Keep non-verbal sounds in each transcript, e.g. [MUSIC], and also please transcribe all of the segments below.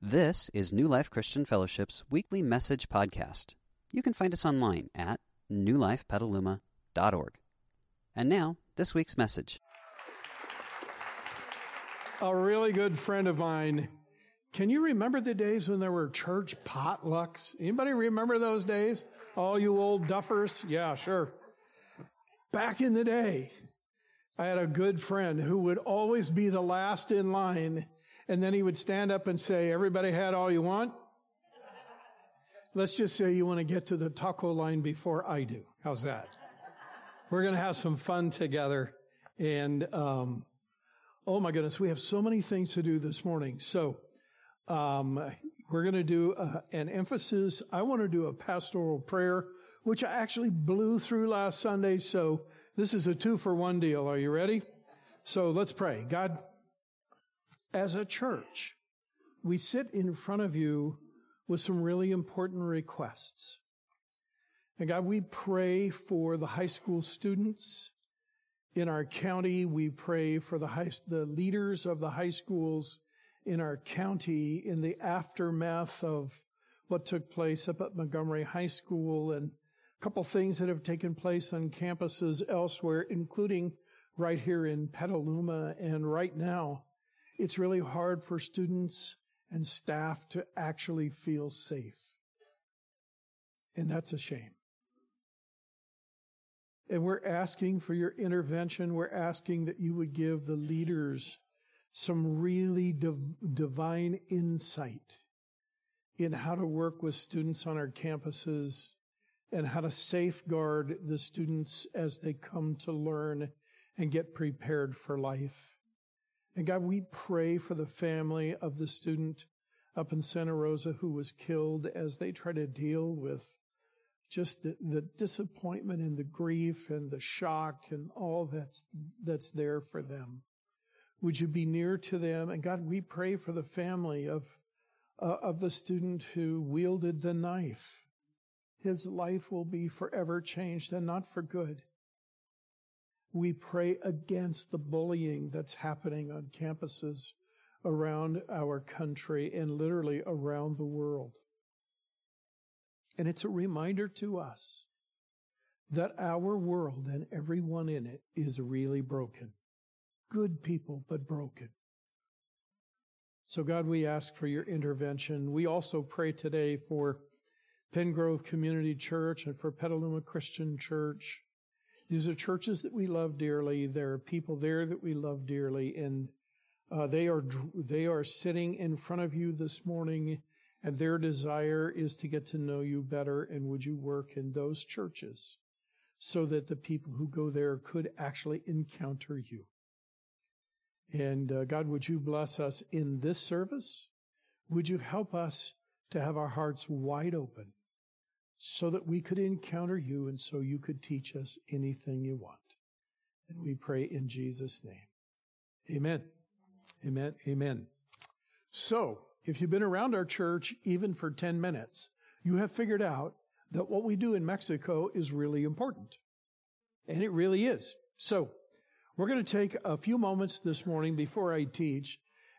This is New Life Christian Fellowship's weekly message podcast. You can find us online at newlifepetaluma.org. And now, this week's message. A really good friend of mine. Can you remember the days when there were church potlucks? Anybody remember those days? All you old duffers? Yeah, sure. Back in the day, I had a good friend who would always be the last in line and then he would stand up and say, everybody had all you want? Let's just say you want to get to the taco line before I do. How's that? We're going to have some fun together. And, um, oh my goodness, we have so many things to do this morning. So, um, we're going to do uh, an emphasis. I want to do a pastoral prayer, which I actually blew through last Sunday. So this is a two for one deal. Are you ready? So let's pray. God, as a church, we sit in front of you with some really important requests. And God, we pray for the high school students in our county. We pray for the high, the leaders of the high schools in our county in the aftermath of what took place up at Montgomery High School and a couple things that have taken place on campuses elsewhere, including right here in Petaluma and right now it's really hard for students and staff to actually feel safe. And that's a shame. And we're asking for your intervention. We're asking that you would give the leaders some really div- divine insight in how to work with students on our campuses and how to safeguard the students as they come to learn and get prepared for life. And God, we pray for the family of the student up in Santa Rosa who was killed as they try to deal with just the, the, disappointment and the grief and the shock and all that's, that's there for them. Would you be near to them? And God, we pray for the family of, uh, of the student who wielded the knife. His life will be forever changed and not for good. We pray against the bullying that's happening on campuses around our country and literally around the world. And it's a reminder to us that our world and everyone in it is really broken. Good people, but broken. So God, we ask for your intervention. We also pray today for Penngrove Community Church and for Petaluma Christian Church these are churches that we love dearly. There are people there that we love dearly, and uh, they are they are sitting in front of you this morning, and their desire is to get to know you better. And would you work in those churches so that the people who go there could actually encounter you? And uh, God, would you bless us in this service? Would you help us to have our hearts wide open so that we could encounter you and so you could teach us anything you want. And we pray in Jesus' name. Amen. Amen. Amen. So, if you've been around our church even for 10 minutes, you have figured out that what we do in Mexico is really important. And it really is. So, we're going to take a few moments this morning before I teach.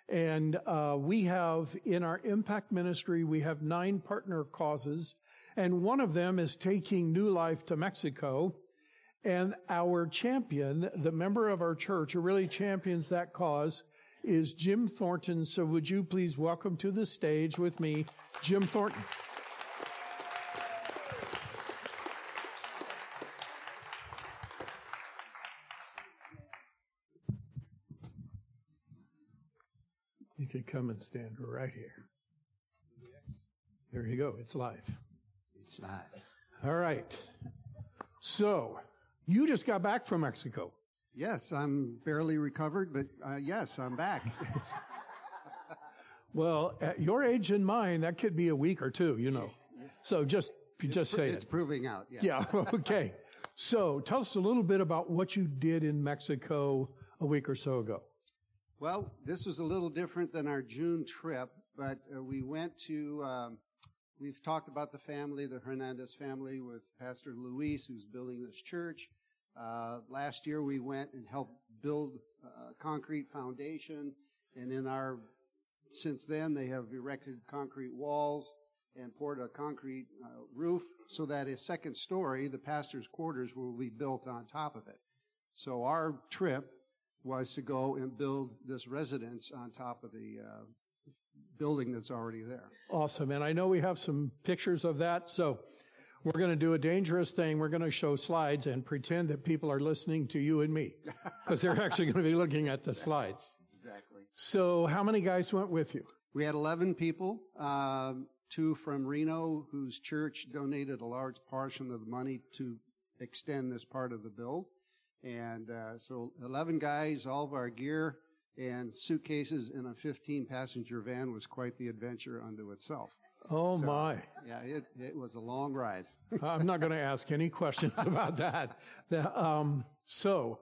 And uh, we have in our impact ministry, we have nine partner causes and one of them is taking New Life to Mexico. And our champion, the member of our church who really champions that cause, is Jim Thornton. So would you please welcome to the stage with me, Jim Thornton. You can come and stand right here. There you go. It's live. It's live. All right. So, you just got back from Mexico. Yes, I'm barely recovered, but uh, yes, I'm back. [LAUGHS] well, at your age and mine, that could be a week or two, you know. So just it's just say it's it. proving out. Yes. Yeah. [LAUGHS] Okay. so tell us a little bit about what you did in Mexico a week or so ago. Well, this was a little different than our June trip, but uh, we went to um, We've talked about the family, the Hernandez family, with Pastor Luis, who's building this church. Uh, last year, we went and helped build a concrete foundation, and in our since then, they have erected concrete walls and poured a concrete uh, roof so that a second story, the pastor's quarters, will be built on top of it. So our trip was to go and build this residence on top of the uh, building that's already there. Awesome. And I know we have some pictures of that. So we're going to do a dangerous thing. We're going to show slides and pretend that people are listening to you and me [LAUGHS] because they're actually going to be looking at the slides. Exactly. So how many guys went with you? We had 11 people, um, two from Reno, whose church donated a large portion of the money to extend this part of the build. And uh, so 11 guys, all of our gear and suitcases in a 15 passenger van was quite the adventure unto itself. Oh So, my. Yeah, it, it was a long ride. [LAUGHS] I'm not going to ask any questions [LAUGHS] about that. The, um, so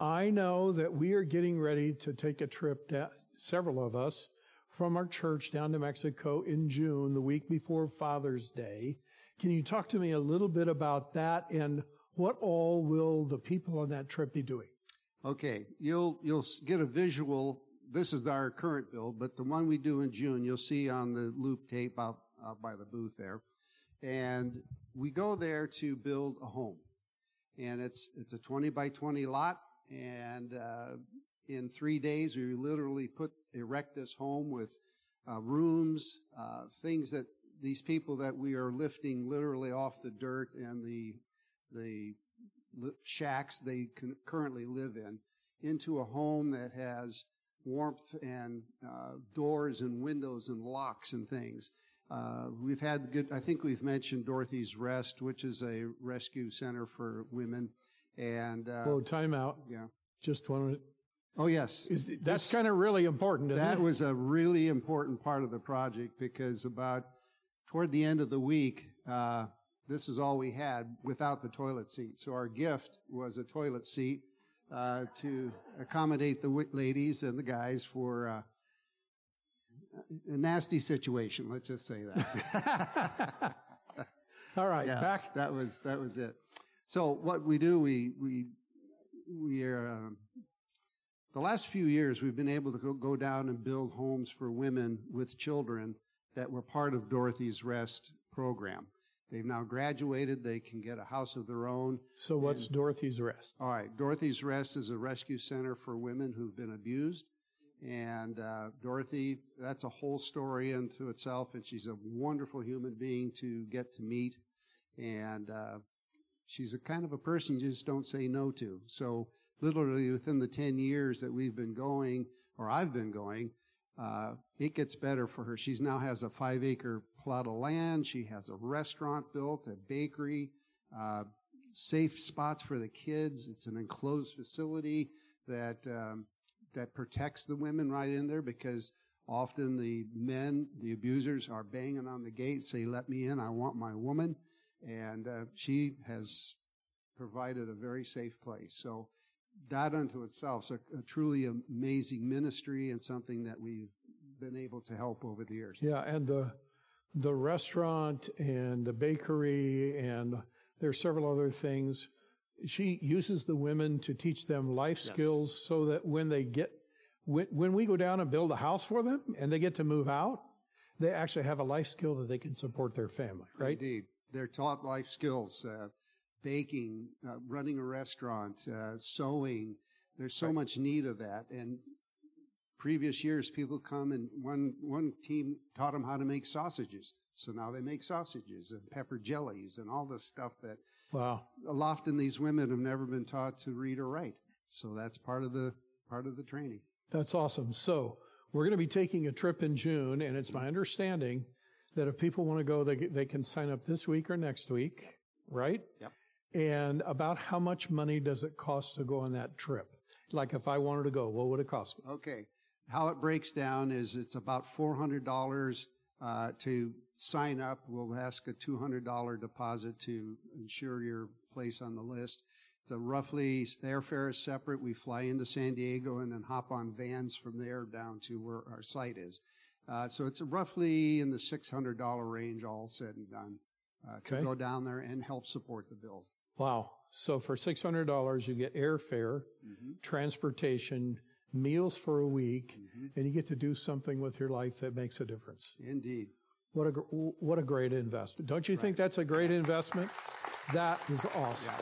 I know that we are getting ready to take a trip, several of us, from our church down to Mexico in June, the week before Father's Day. Can you talk to me a little bit about that and what all will the people on that trip be doing? Okay, you'll you'll get a visual. This is our current build, but the one we do in June, you'll see on the loop tape out, out by the booth there. And we go there to build a home, and it's it's a twenty by twenty lot. And uh, in three days, we literally put erect this home with uh, rooms, uh, things that these people that we are lifting literally off the dirt and the the shacks they can currently live in into a home that has warmth and uh, doors and windows and locks and things. Uh, we've had good. I think we've mentioned Dorothy's Rest, which is a rescue center for women, and uh, Whoa, time out. yeah. Just one. minute. Oh yes, Is, that's This- kind of really important, isn't that it? was a really important part of the project because about toward the end of the week, uh, this is all we had without the toilet seat. So our gift was a toilet seat uh, to accommodate the ladies and the guys for uh, a nasty situation. Let's just say that. [LAUGHS] All right, yeah, back. that was that was it. So what we do, we we we are. Um, the last few years, we've been able to go, go down and build homes for women with children that were part of Dorothy's Rest program. They've now graduated. They can get a house of their own. So what's Dorothy's Rest? All right. Dorothy's Rest is a rescue center for women who've been abused. And uh, Dorothy, that's a whole story unto itself. And she's a wonderful human being to get to meet. And uh, she's a kind of a person you just don't say no to. So literally within the 10 years that we've been going, or I've been going, uh, it gets better for her. She now has a five acre plot of land. She has a restaurant built, a bakery, uh, safe spots for the kids. It's an enclosed facility that um, that protects the women right in there because often the men, the abusers, are banging on the gate, say, "Let me in! I want my woman." And uh, she has provided a very safe place. So that unto itself is a, a truly amazing ministry and something that we've been able to help over the years. Yeah, and the the restaurant and the bakery and there's several other things. She uses the women to teach them life Yes. skills so that when they get when, when we go down and build a house for them and they get to move out, they actually have a life skill that they can support their family, right? Indeed. They're taught life skills, uh, baking, uh, running a restaurant, uh, sewing. There's so much need of that. And previous years, people come and one, one team taught them how to make sausages. So now they make sausages and pepper jellies and all this stuff that Wow. often these women have never been taught to read or write. So that's part of the, part of the training. That's awesome. So we're going to be taking a trip in June, and it's my understanding that if people want to go, they, they can sign up this week or next week, right? Yep. And about how much money does it cost to go on that trip? Like if I wanted to go, what would it cost me? Okay. How it breaks down is it's about $400 uh, to sign up. We'll ask a $200 deposit to ensure your place on the list. It's a roughly, airfare is separate. We fly into San Diego and then hop on vans from there down to where our site is. Uh, so it's roughly in the $600 range, all said and done, uh, to Okay. go down there and help support the build. Wow. So for $600, you get airfare, mm-hmm. transportation, meals for a week, mm-hmm. and you get to do something with your life that makes a difference. Indeed. What a what a great investment! Don't you think that's a great investment? That is awesome.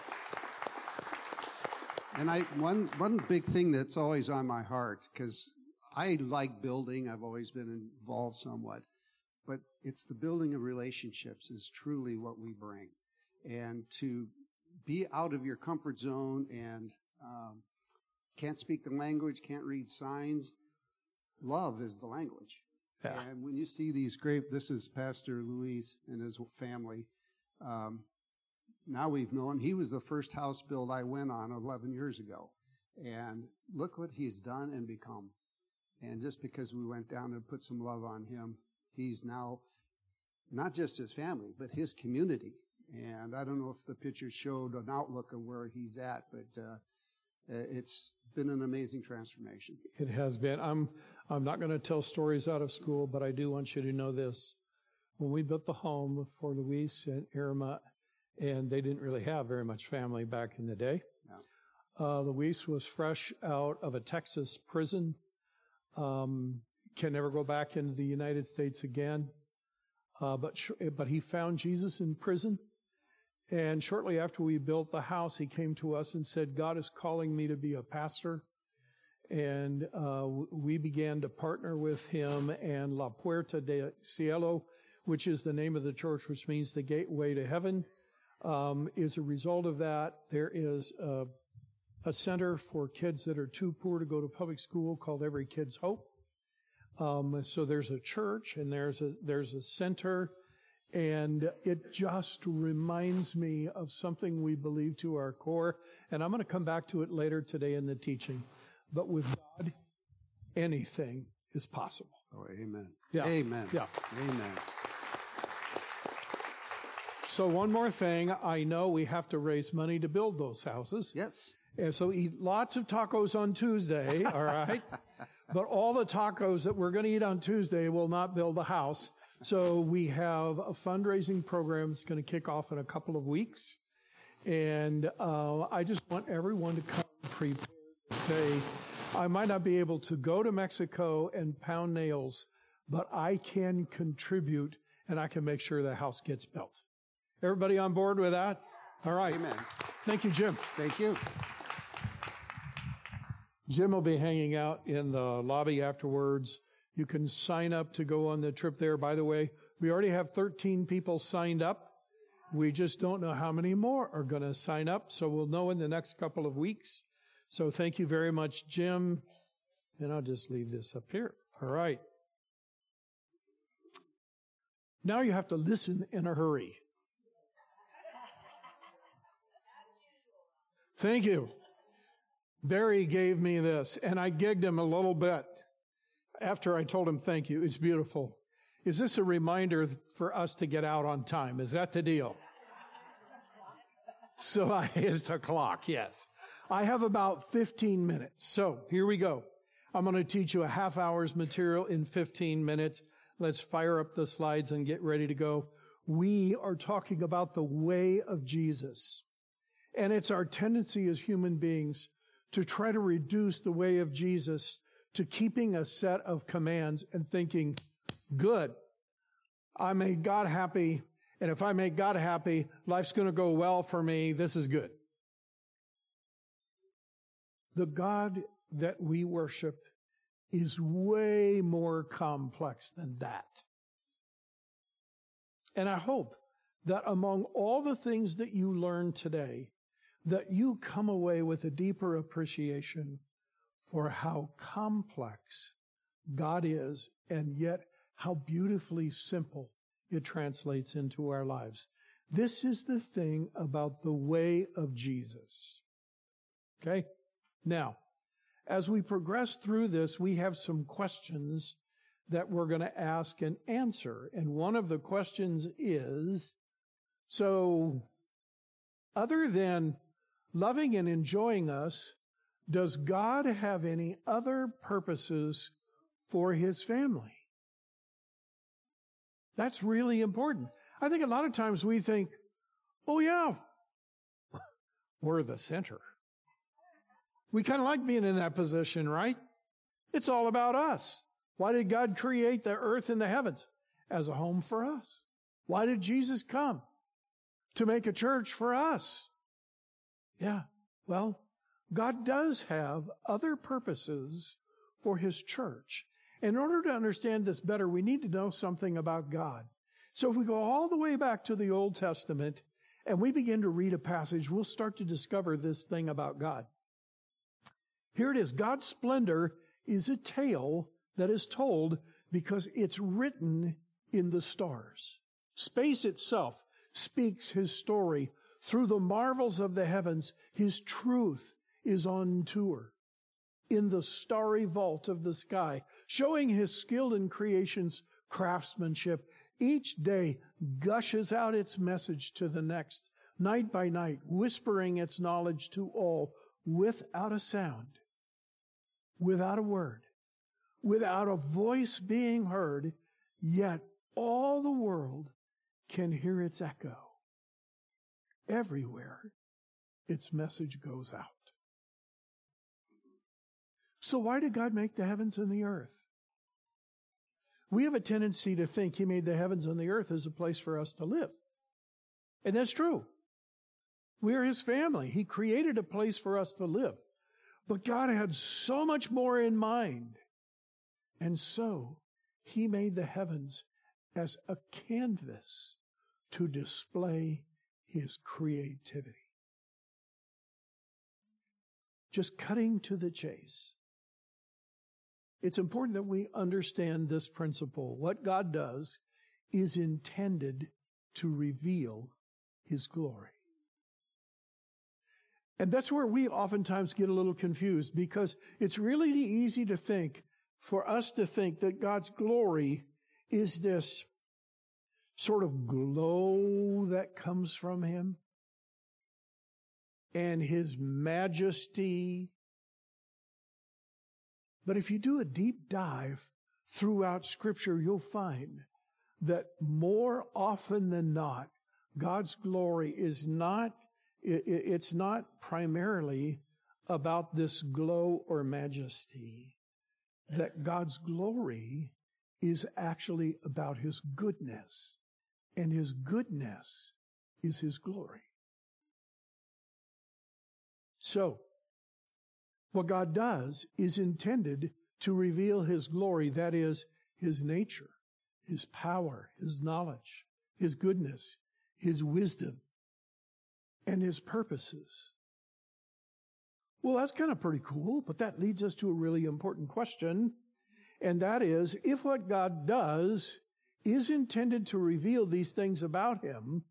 And I one one big thing that's always on my heart because I like building. I've always been involved somewhat, but it's the building of relationships is truly what we bring, and to be out of your comfort zone and um, can't speak the language, can't read signs. Love is the language. Yeah. And when you see these great, this is Pastor Luis and his family. Um, now we've known he was the first house build I went on 11 years ago. And look what he's done and become. And just because we went down and put some love on him, he's now not just his family, but his community. And I don't know if the picture showed an outlook of where he's at, but uh, it's been an amazing transformation. It has been. I'm I'm not going to tell stories out of school, but I do want you to know this. When we built the home for Luis and Irma, and they didn't really have very much family back in the day. No. Uh, Luis was fresh out of a Texas prison. Um, can never go back into the United States again. Uh, but but he found Jesus in prison. And shortly after we built the house, he came to us and said, God is calling me to be a pastor. And uh, we began to partner with him and La Puerta de Cielo, which is the name of the church, which means the gateway to heaven. Um, is a result of that. There is a, a center for kids that are too poor to go to public school called Every Kid's Hope. Um, so there's a church and there's a there's a center, and it just reminds me of something we believe to our core. And I'm going to come back to it later today in the teaching. But with God, anything is possible. Oh, amen. Yeah. Amen. Yeah. Amen. So one more thing, I know we have to raise money to build those houses. Yes. And so eat lots of tacos on Tuesday, all right? [LAUGHS] but all the tacos that we're going to eat on Tuesday will not build the house. So we have a fundraising program that's going to kick off in a couple of weeks. And uh, I just want everyone to come prepared. Say, I might not be able to go to Mexico and pound nails, but I can contribute and I can make sure the house gets built. Everybody on board with that? All right. Amen. Thank you, Jim. Thank you. Jim will be hanging out in the lobby afterwards. You can sign up to go on the trip there. By the way, we already have 13 people signed up. We just don't know how many more are going to sign up. So we'll know in the next couple of weeks. So thank you very much, Jim. And I'll just leave this up here. All right. Now you have to listen in a hurry. Thank you. Barry gave me this, and I gigged him a little bit after I told him thank you. It's beautiful. Is this a reminder for us to get out on time? Is that the deal? [LAUGHS] So I, [LAUGHS] it's a clock, yes. I have about 15 minutes. So here we go. I'm going to teach you a half hour's material in 15 minutes. Let's fire up the slides and get ready to go. We are talking about the way of Jesus. And it's our tendency as human beings to try to reduce the way of Jesus to keeping a set of commands and thinking, good, I made God happy. And if I make God happy, life's going to go well for me. This is good. The God that we worship is way more complex than that. And I hope that among all the things that you learn today, that you come away with a deeper appreciation for how complex God is and yet how beautifully simple it translates into our lives. This is the thing about the way of Jesus. Okay? Now, as we progress through this, we have some questions that we're going to ask and answer. And one of the questions is, so other than loving and enjoying us, does God have any other purposes for his family? That's really important. I think a lot of times we think, oh yeah, [LAUGHS] we're the center. We kind of like being in that position, right? It's all about us. Why did God create the earth and the heavens? As a home for us. Why did Jesus come? To make a church for us. Yeah. Well, God does have other purposes for His church. In order to understand this better, we need to know something about God. So if we go all the way back to the Old Testament and we begin to read a passage, we'll start to discover this thing about God. Here it is. God's splendor is a tale that is told because it's written in the stars. Space itself speaks his story through the marvels of the heavens. His truth is on tour in the starry vault of the sky, showing his skill in creation's craftsmanship. Each day gushes out its message to the next, night by night, whispering its knowledge to all without a sound, without a word, without a voice being heard, yet all the world can hear its echo. Everywhere its message goes out. So why did God make the heavens and the earth? We have a tendency to think He made the heavens and the earth as a place for us to live. And that's true. We're His family. He created a place for us to live. But God had so much more in mind. And so He made the heavens as a canvas to display His creativity. Just cutting to the chase. It's important that we understand this principle. What God does is intended to reveal His glory. And that's where we oftentimes get a little confused because it's really easy to think, for us to think that God's glory is this sort of glow that comes from Him and His majesty but if you do a deep dive throughout scripture, you'll find that more often than not, God's glory is not, it's not primarily about this glow or majesty. That God's glory is actually about His goodness. And His goodness is His glory. So, what God does is intended to reveal His glory, that is, His nature, His power, His knowledge, His goodness, His wisdom, and His purposes. Well, that's kind of pretty cool, but that leads us to a really important question. And that is, if what God does is intended to reveal these things about Him,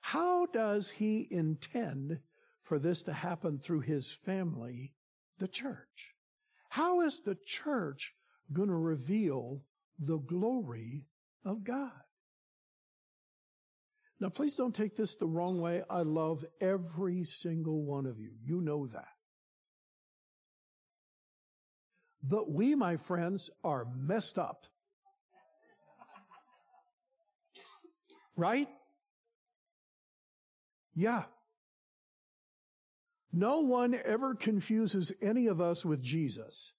how does He intend for this to happen through His family the church. How is the church going to reveal the glory of God? Now, please don't take this the wrong way. I love every single one of you. You know that. But we, my friends, are messed up. Right? Yeah. No one ever confuses any of us with Jesus.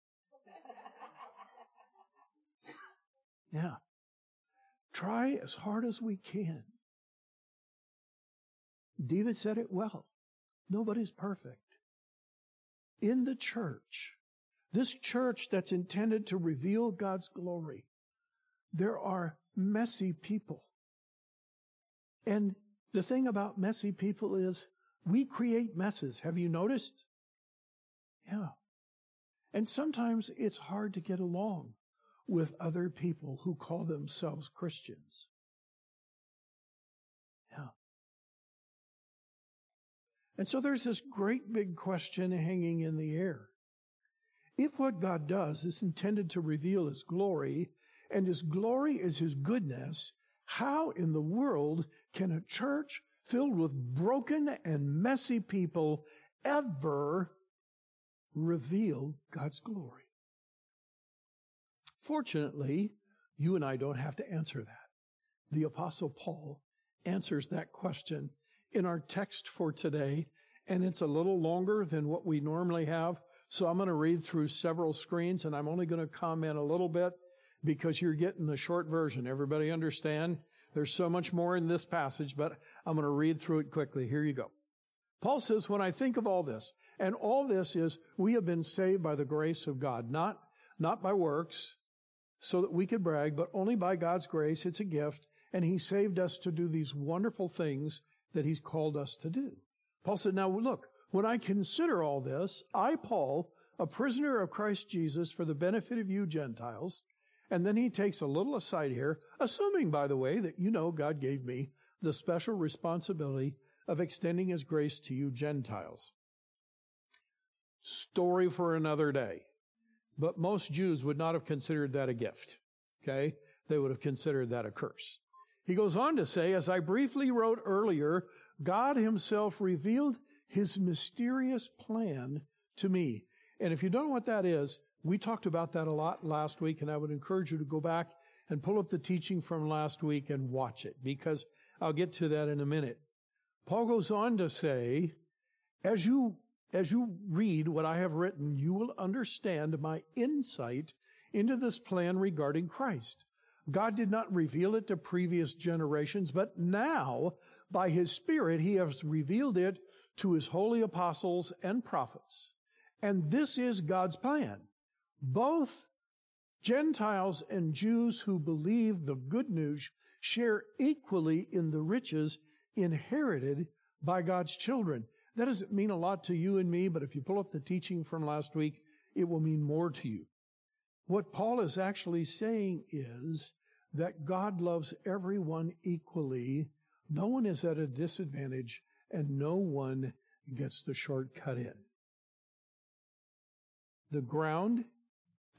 Yeah. Try as hard as we can. David said it well. Nobody's perfect. In the church, this church that's intended to reveal God's glory, there are messy people. And the thing about messy people is we create messes. Have you noticed? Yeah. And sometimes it's hard to get along with other people who call themselves Christians. Yeah. And so there's this great big question hanging in the air. If what God does is intended to reveal His glory, and His glory is His goodness, how in the world can a church filled with broken and messy people ever reveal God's glory? Fortunately, you and I don't have to answer that. The apostle Paul answers that question in our text for today, and it's a little longer than what we normally have. So I'm going to read through several screens and I'm only going to comment a little bit because you're getting the short version. Everybody understand? There's so much more in this passage, but I'm going to read through it quickly. Here you go. Paul says, when I think of all this, and all this is, we have been saved by the grace of God, not, not by works, so that we could brag, but only by God's grace. It's a gift, and He saved us to do these wonderful things that He's called us to do. Paul said, now look, when I consider all this, I, Paul, a prisoner of Christ Jesus for the benefit of you Gentiles, and then he takes a little aside here, assuming, by the way, that you know God gave me the special responsibility of extending his grace to you Gentiles. Story for another day. But most Jews would not have considered that a gift. Okay? They would have considered that a curse. He goes on to say, as I briefly wrote earlier, God himself revealed his mysterious plan to me. And if you don't know what that is, we talked about that a lot last week, and I would encourage you to go back and pull up the teaching from last week and watch it, because I'll get to that in a minute. Paul goes on to say, as you, as you read what I have written, you will understand my insight into this plan regarding Christ. God did not reveal it to previous generations, but now, by His Spirit, He has revealed it to His holy apostles and prophets. And this is God's plan. Both Gentiles and Jews who believe the good news share equally in the riches inherited by God's children. That doesn't mean a lot to you and me, but if you pull up the teaching from last week, it will mean more to you. What Paul is actually saying is that God loves everyone equally. No one is at a disadvantage and no one gets the shortcut in. The ground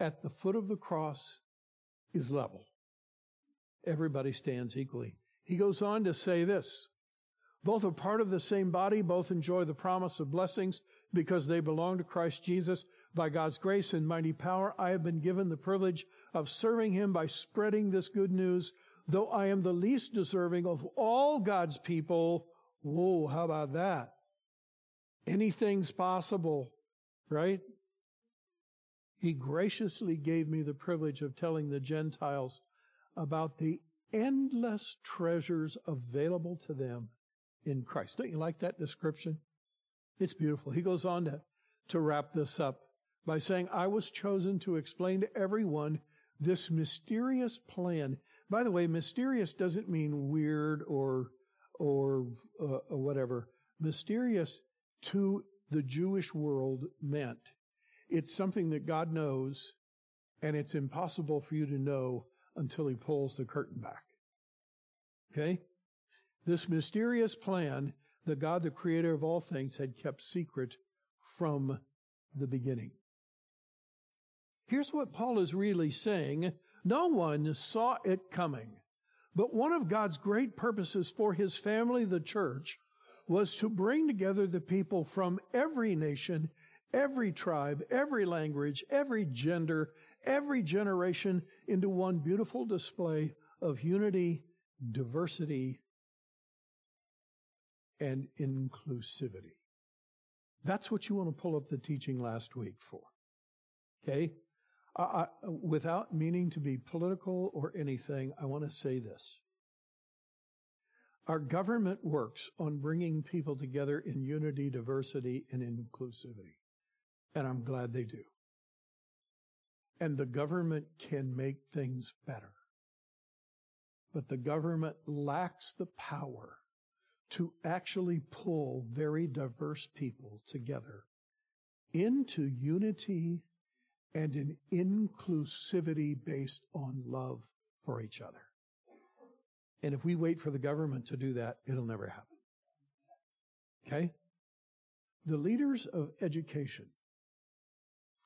at the foot of the cross is level. Everybody stands equally. He goes on to say this. Both are part of the same body, both enjoy the promise of blessings because they belong to Christ Jesus. By God's grace and mighty power, I have been given the privilege of serving Him by spreading this good news. Though I am the least deserving of all God's people, whoa, how about that? Anything's possible, right? He graciously gave me the privilege of telling the Gentiles about the endless treasures available to them in Christ. Don't you like that description? It's beautiful. He goes on to, to wrap this up by saying, I was chosen to explain to everyone this mysterious plan. By the way, mysterious doesn't mean weird or, or, uh, or whatever. Mysterious to the Jewish world meant it's something that God knows and it's impossible for you to know until he pulls the curtain back. Okay? This mysterious plan that God, the creator of all things, had kept secret from the beginning. Here's what Paul is really saying. No one saw it coming. But one of God's great purposes for his family, the church, was to bring together the people from every nation, every tribe, every language, every gender, every generation into one beautiful display of unity, diversity, and inclusivity. That's what you want to pull up the teaching last week for. Okay? I, without meaning to be political or anything, I want to say this. Our government works on bringing people together in unity, diversity, and inclusivity. And I'm glad they do. And the government can make things better. But the government lacks the power to actually pull very diverse people together into unity and an inclusivity based on love for each other. And if we wait for the government to do that, it'll never happen. Okay? The leaders of education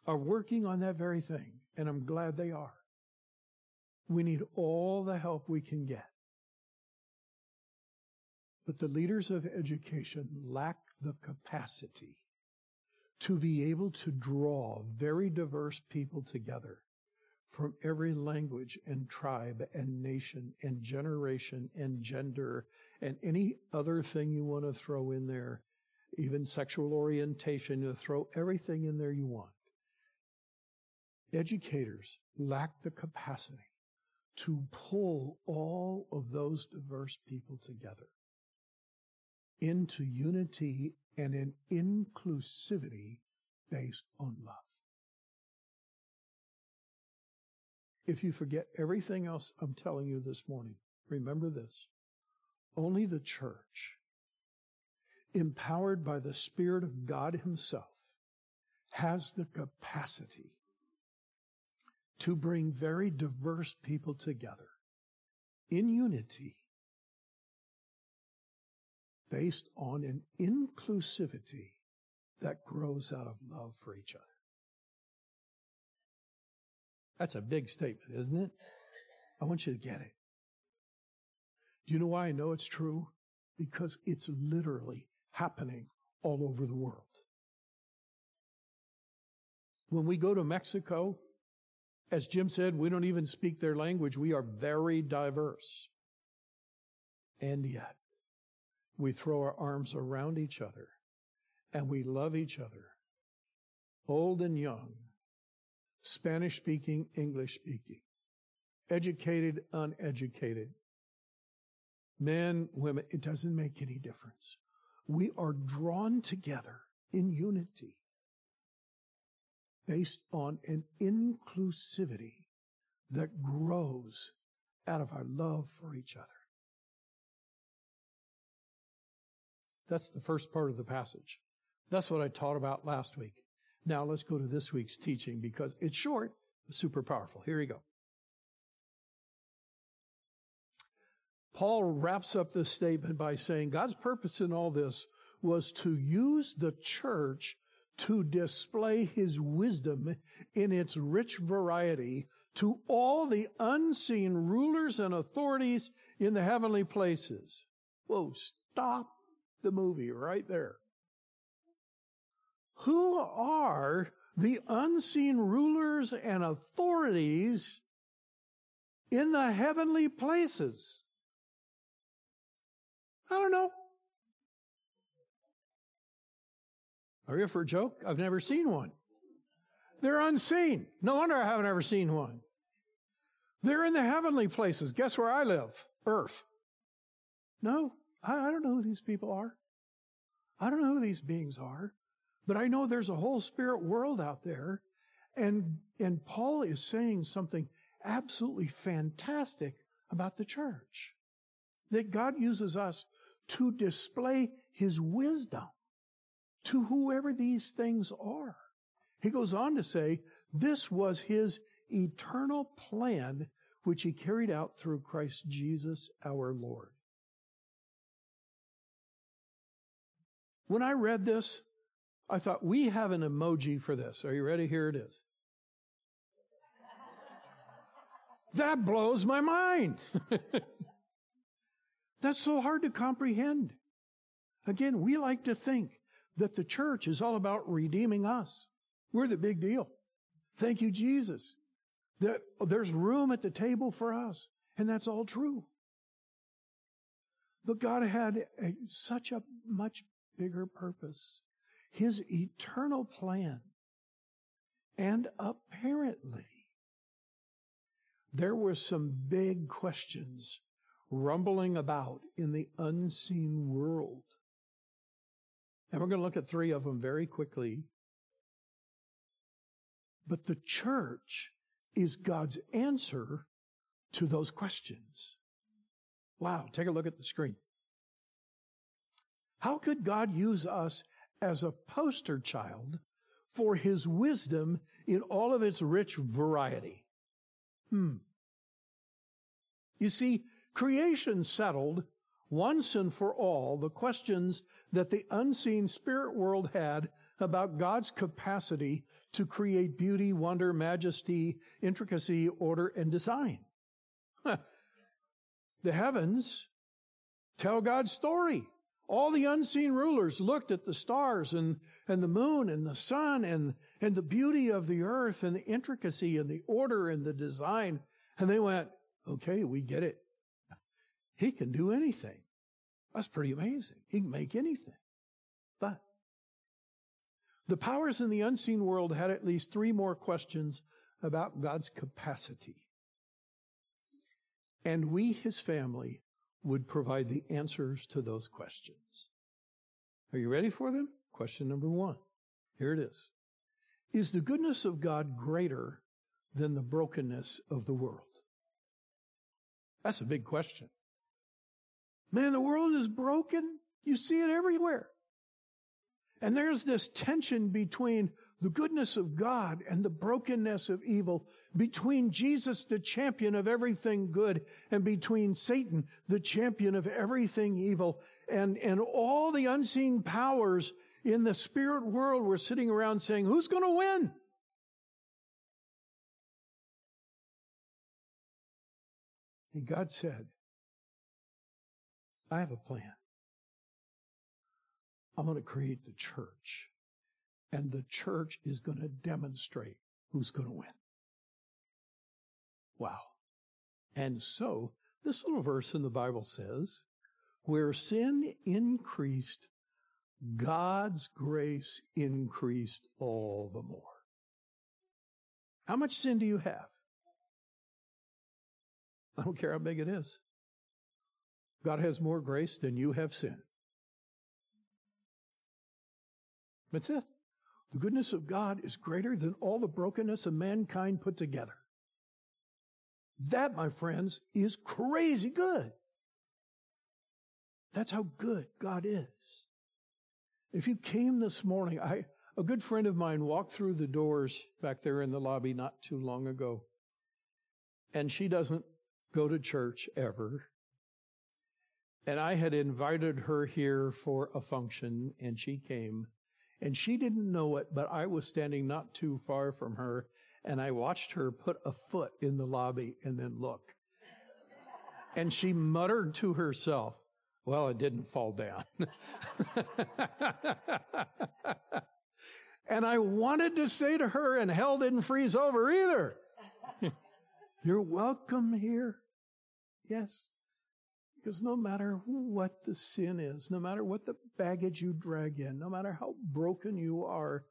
are working on that very thing, and I'm glad they are. We need all the help we can get. But the leaders of education lack the capacity to be able to draw very diverse people together from every language and tribe and nation and generation and gender and any other thing you want to throw in there, even sexual orientation, you throw everything in there you want. Educators lack the capacity to pull all of those diverse people together into unity and an inclusivity based on love. If you forget everything else I'm telling you this morning, remember this. Only the church, empowered by the Spirit of God Himself, has the capacity to bring very diverse people together in unity based on an inclusivity that grows out of love for each other. That's a big statement, isn't it? I want you to get it. Do you know why I know it's true? Because it's literally happening all over the world. When we go to Mexico, as Jim said, we don't even speak their language. We are very diverse. And yet, we throw our arms around each other and we love each other, old and young, Spanish speaking, English speaking, educated, uneducated, men, women, it doesn't make any difference. We are drawn together in unity based on an inclusivity that grows out of our love for each other. That's the first part of the passage. That's what I taught about last week. Now let's go to this week's teaching because it's short, but super powerful. Here we go. Paul wraps up this statement by saying God's purpose in all this was to use the church to display his wisdom in its rich variety to all the unseen rulers and authorities in the heavenly places. Whoa, stop the movie right there. Who are the unseen rulers and authorities in the heavenly places? I don't know. Are you for a joke? I've never seen one. They're unseen. No wonder I haven't ever seen one. They're in the heavenly places. Guess where I live? Earth. No, I, I don't know who these people are. I don't know who these beings are, but I know there's a whole spirit world out there. And, and Paul is saying something absolutely fantastic about the church. That God uses us to display his wisdom to whoever these things are. He goes on to say, this was his eternal plan, which he carried out through Christ Jesus our Lord. When I read this, I thought, we have an emoji for this. Are you ready? Here it is. That blows my mind. [LAUGHS] That's so hard to comprehend. Again, we like to think that the church is all about redeeming us. We're the big deal. Thank you, Jesus. That there's room at the table for us. And that's all true. But God had a, such a much bigger purpose. His eternal plan. And apparently, there were some big questions rumbling about in the unseen world. And we're going to look at three of them very quickly. But the church is God's answer to those questions. Wow, take a look at the screen. How could God use us as a poster child for his wisdom in all of its rich variety? Hmm. You see, creation settled once and for all the questions that the unseen spirit world had about God's capacity to create beauty, wonder, majesty, intricacy, order, and design. [LAUGHS] the heavens tell God's story. All the unseen rulers looked at the stars and, and the moon and the sun and, and the beauty of the earth and the intricacy and the order and the design. And they went, okay, we get it. He can do anything. That's pretty amazing. He can make anything. But the powers in the unseen world had at least three more questions about God's capacity. And we, his family, would provide the answers to those questions. Are you ready for them? Question number one. Here it is. Is the goodness of God greater than the brokenness of the world? That's a big question. Man, the world is broken. You see it everywhere. And there's this tension between the goodness of God and the brokenness of evil, between Jesus, the champion of everything good, and between Satan, the champion of everything evil, and, and all the unseen powers in the spirit world were sitting around saying, who's going to win? And God said, I have a plan. I'm going to create the church. And the church is going to demonstrate who's going to win. Wow. And so, this little verse in the Bible says, where sin increased, God's grace increased all the more. How much sin do you have? I don't care how big it is. God has more grace than you have sin. That's it. The goodness of God is greater than all the brokenness of mankind put together. That, my friends, is crazy good. That's how good God is. If you came this morning, I, a good friend of mine walked through the doors back there in the lobby not too long ago. And she doesn't go to church ever. And I had invited her here for a function and she came and she didn't know it, but I was standing not too far from her and I watched her put a foot in the lobby and then look. And she muttered to herself, well, it didn't fall down. [LAUGHS] and I wanted to say to her, and hell didn't freeze over either. [LAUGHS] You're welcome here. Yes. Because no matter what the sin is, no matter what the baggage you drag in, no matter how broken you are,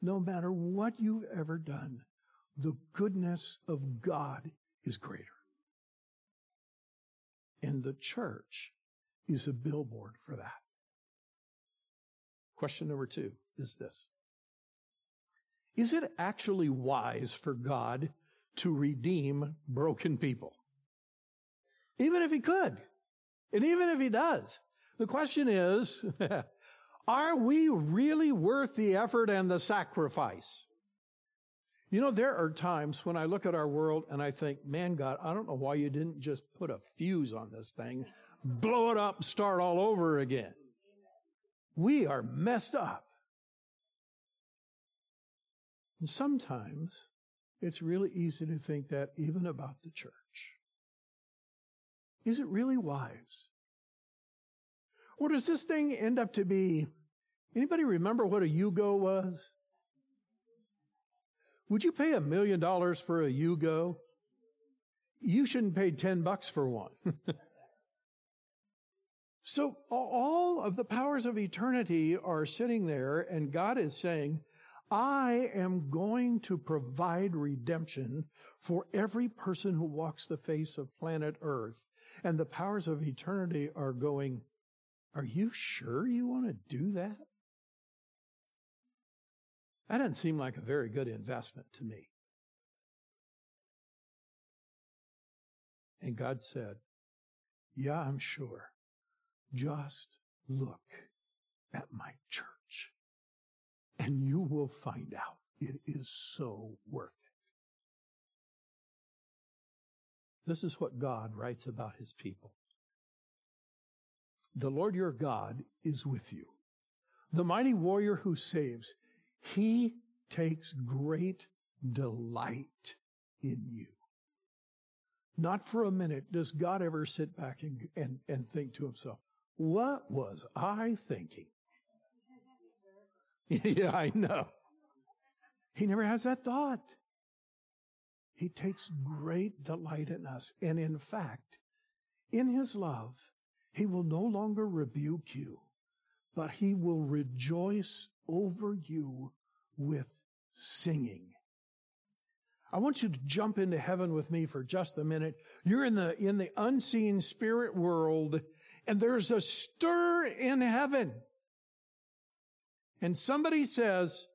no matter what you've ever done, the goodness of God is greater. And the church is a billboard for that. Question number two is this. Is it actually wise for God to redeem broken people? Even if he could. And even if he does. The question is, [LAUGHS] are we really worth the effort and the sacrifice? You know, there are times when I look at our world and I think, man, God, I don't know why you didn't just put a fuse on this thing, blow it up, start all over again. We are messed up. And sometimes it's really easy to think that even about the church. Is it really wise? Or does this thing end up to be, anybody remember what a Yugo was? Would you pay a million dollars for a Yugo? You shouldn't pay 10 bucks for one. [LAUGHS] so all of the powers of eternity are sitting there and God is saying, I am going to provide redemption for every person who walks the face of planet earth. And the powers of eternity are going, are you sure you want to do that? That doesn't seem like a very good investment to me. And God said, yeah, I'm sure. Just look at my church and you will find out it is so worth it. This is what God writes about his people. The Lord your God is with you. The mighty warrior who saves, he takes great delight in you. Not for a minute does God ever sit back and, and, and think to himself, what was I thinking? [LAUGHS] yeah, I know. He never has that thought. He takes great delight in us. And in fact, in his love, he will no longer rebuke you, but he will rejoice over you with singing. I want you to jump into heaven with me for just a minute. You're in the, in the unseen spirit world and there's a stir in heaven. And somebody says,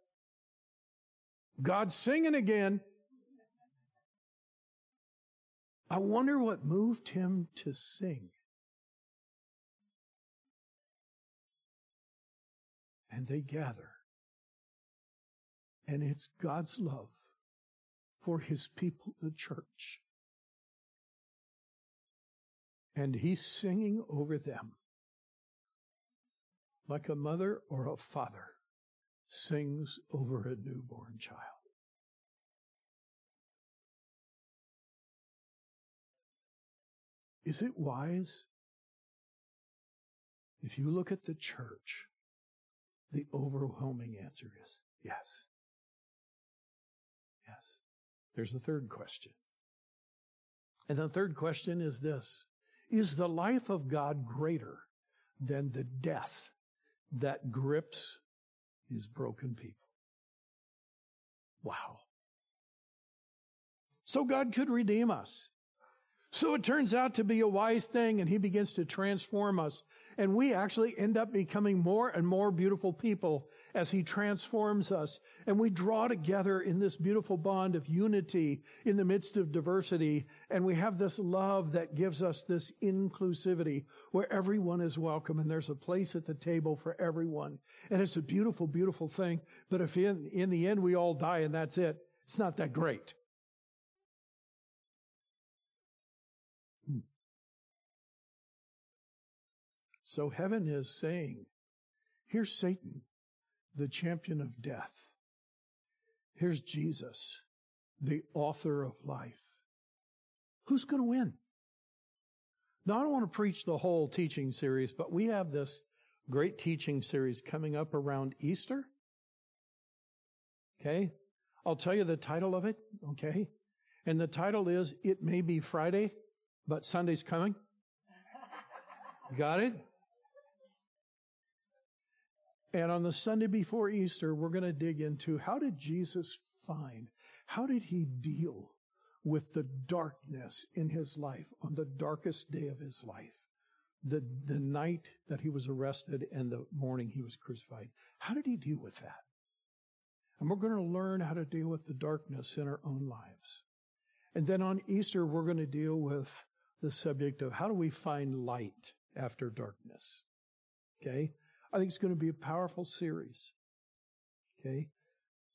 God's singing again. I wonder what moved him to sing. And they gather. And it's God's love for his people, the church. And he's singing over them like a mother or a father sings over a newborn child. Is it wise? If you look at the church, the overwhelming answer is yes. Yes. There's a third question. And the third question is this Is the life of God greater than the death that grips his broken people? Wow. So God could redeem us. So it turns out to be a wise thing and he begins to transform us. And we actually end up becoming more and more beautiful people as he transforms us. And we draw together in this beautiful bond of unity in the midst of diversity. And we have this love that gives us this inclusivity where everyone is welcome and there's a place at the table for everyone. And it's a beautiful, beautiful thing. But if in, in the end we all die and that's it, it's not that great. So heaven is saying, here's Satan, the champion of death. Here's Jesus, the author of life. Who's going to win? Now, I don't want to preach the whole teaching series, but we have this great teaching series coming up around Easter. Okay. I'll tell you the title of it. Okay. And the title is It May Be Friday, but Sunday's coming. Got it? And on the Sunday before Easter, we're going to dig into how did Jesus find, how did he deal with the darkness in his life on the darkest day of his life? The, the night that he was arrested and the morning he was crucified. How did he deal with that? And we're going to learn how to deal with the darkness in our own lives. And then on Easter, we're going to deal with the subject of how do we find light after darkness? Okay. I think it's going to be a powerful series. Okay?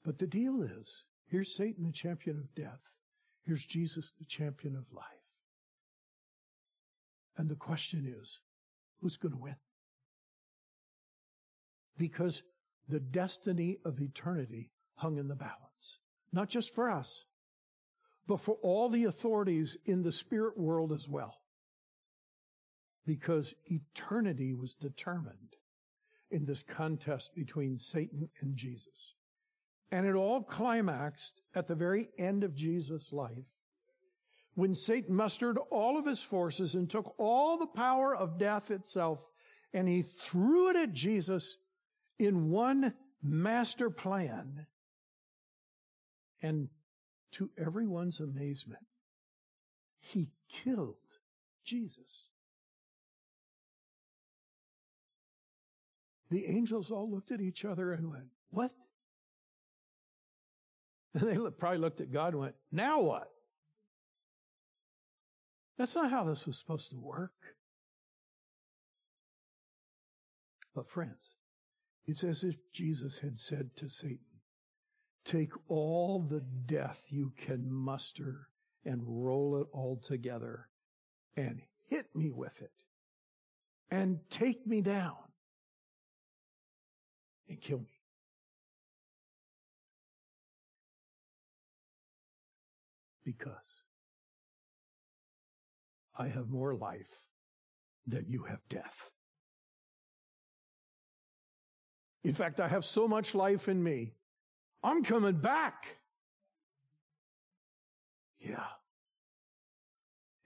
But the deal is, here's Satan, the champion of death. Here's Jesus, the champion of life. And the question is, who's going to win? Because the destiny of eternity hung in the balance. Not just for us, but for all the authorities in the spirit world as well. Because eternity was determined in this contest between Satan and Jesus. And it all climaxed at the very end of Jesus' life when Satan mustered all of his forces and took all the power of death itself and he threw it at Jesus in one master plan. And to everyone's amazement, he killed Jesus. The angels all looked at each other and went, What? And [LAUGHS] they probably looked at God and went, Now what? That's not how this was supposed to work. But friends, it's as if Jesus had said to Satan, Take all the death you can muster and roll it all together and hit me with it and take me down and kill me. Because I have more life than you have death. In fact, I have so much life in me. I'm coming back. Yeah.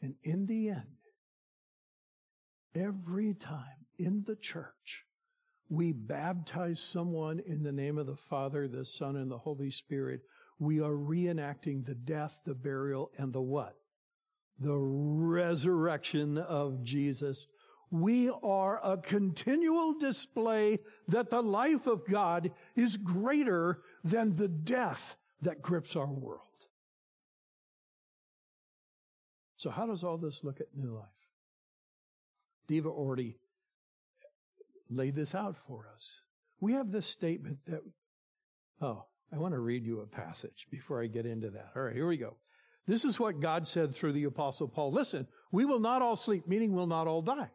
And in the end, every time in the church, we baptize someone in the name of the Father, the Son, and the Holy Spirit, we are reenacting the death, the burial, and the what? The resurrection of Jesus. We are a continual display that the life of God is greater than the death that grips our world. So how does all this look at new life? Diva already laid this out for us. We have this statement that, oh, I want to read you a passage before I get into that. All right, here we go. This is what God said through the apostle Paul. Listen, we will not all sleep, meaning we'll not all die,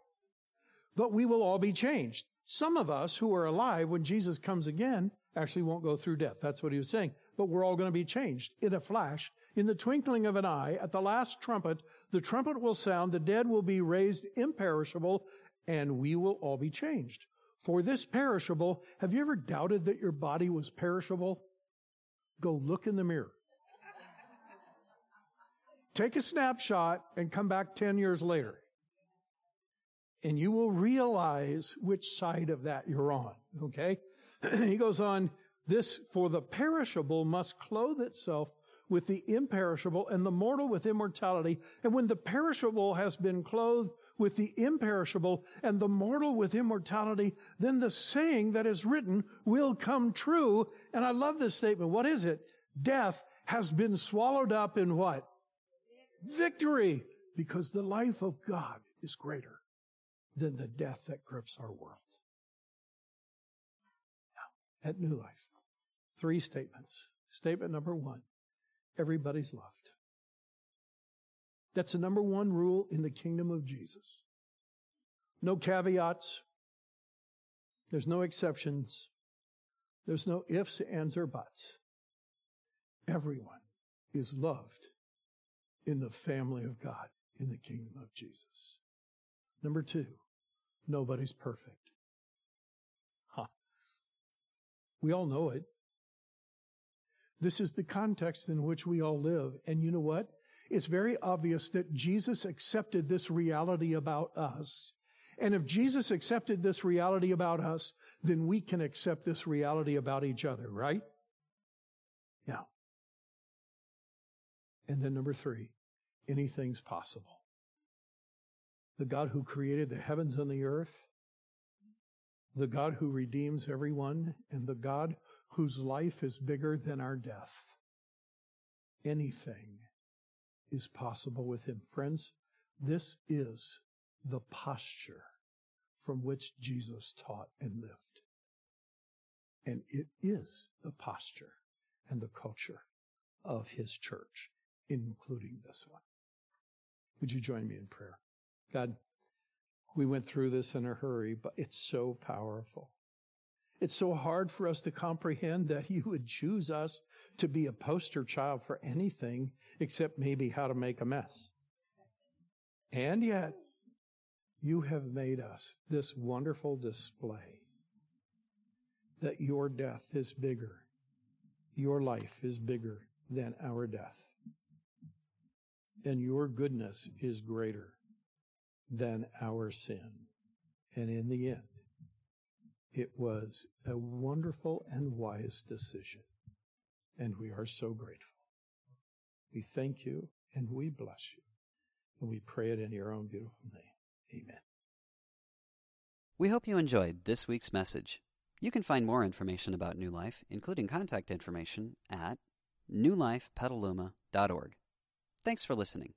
but we will all be changed. Some of us who are alive when Jesus comes again actually won't go through death. That's what he was saying. But we're all going to be changed in a flash, in the twinkling of an eye, at the last trumpet. The trumpet will sound, the dead will be raised imperishable, and we will all be changed. For this perishable, have you ever doubted that your body was perishable? Go look in the mirror. Take a snapshot and come back 10 years later. And you will realize which side of that you're on. Okay? [CLEARS THROAT] he goes on, this for the perishable must clothe itself with the imperishable and the mortal with immortality. And when the perishable has been clothed with the imperishable and the mortal with immortality, then the saying that is written will come true. And I love this statement. What is it? Death has been swallowed up in what? Victory. Because the life of God is greater than the death that grips our world. Now, at New Life, three statements. Statement number one everybody's loved. That's the number one rule in the kingdom of Jesus. No caveats. There's no exceptions. There's no ifs, ands, or buts. Everyone is loved in the family of God in the kingdom of Jesus. Number two, nobody's perfect. Huh. We all know it. This is the context in which we all live. And you know what? It's very obvious that Jesus accepted this reality about us. And if Jesus accepted this reality about us, then we can accept this reality about each other, right? Yeah. And then number three, anything's possible. The God who created the heavens and the earth, the God who redeems everyone, and the God whose life is bigger than our death. Anything is possible with him. Friends, this is the posture from which Jesus taught and lived. And it is the posture and the culture of his church, including this one. Would you join me in prayer? God, we went through this in a hurry, but it's so powerful. It's so hard for us to comprehend that you would choose us to be a poster child for anything except maybe how to make a mess. And yet, you have made us this wonderful display that your death is bigger. Your life is bigger than our death. And your goodness is greater than our sin. And in the end, it was a wonderful and wise decision, and we are so grateful. We thank you and we bless you, and we pray it in your own beautiful name. Amen. We hope you enjoyed this week's message. You can find more information about New Life, including contact information, at newlifepetaluma.org. Thanks for listening.